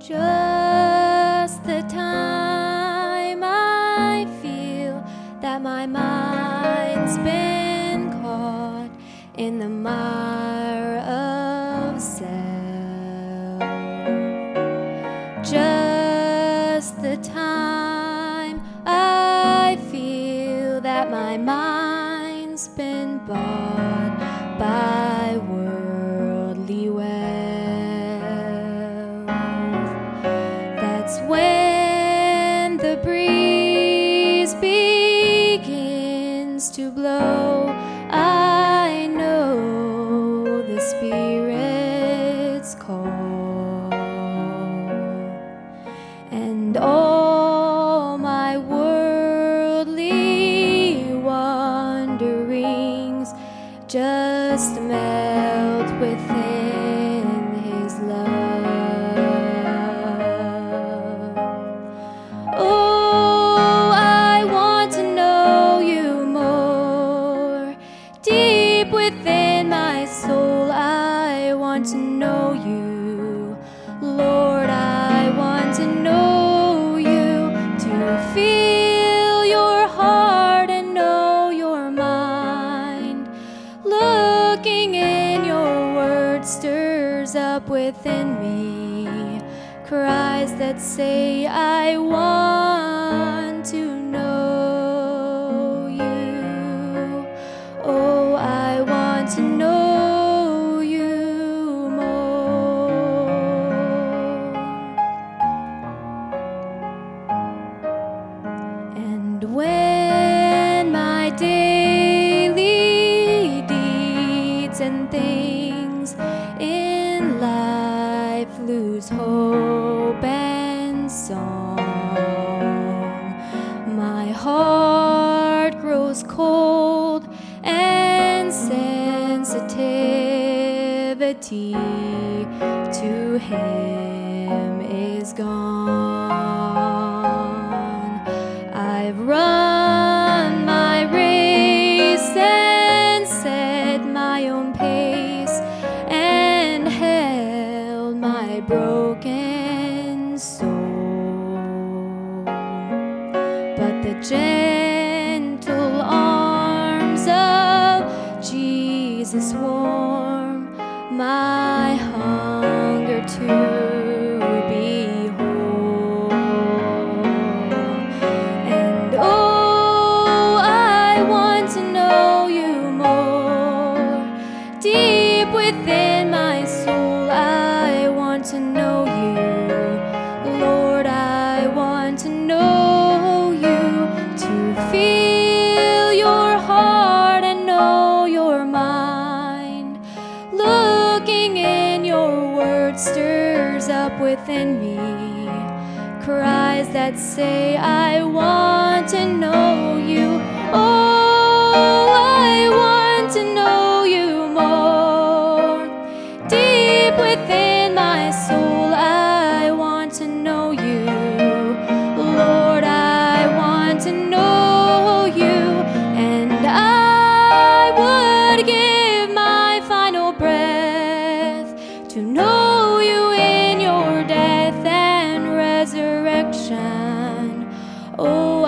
Just the time I feel that my mind's been caught in the mire of self. Just the time I feel that my mind. To blow. I know the Spirit's call, and all my worldly wanderings just melt Within my soul, I want to know you. Lord, I want to know you. To feel your heart and know your mind. Looking in your word stirs up within me cries that say, I want to Him is gone. I've run stirs up within me. Cries that say, I want Oh.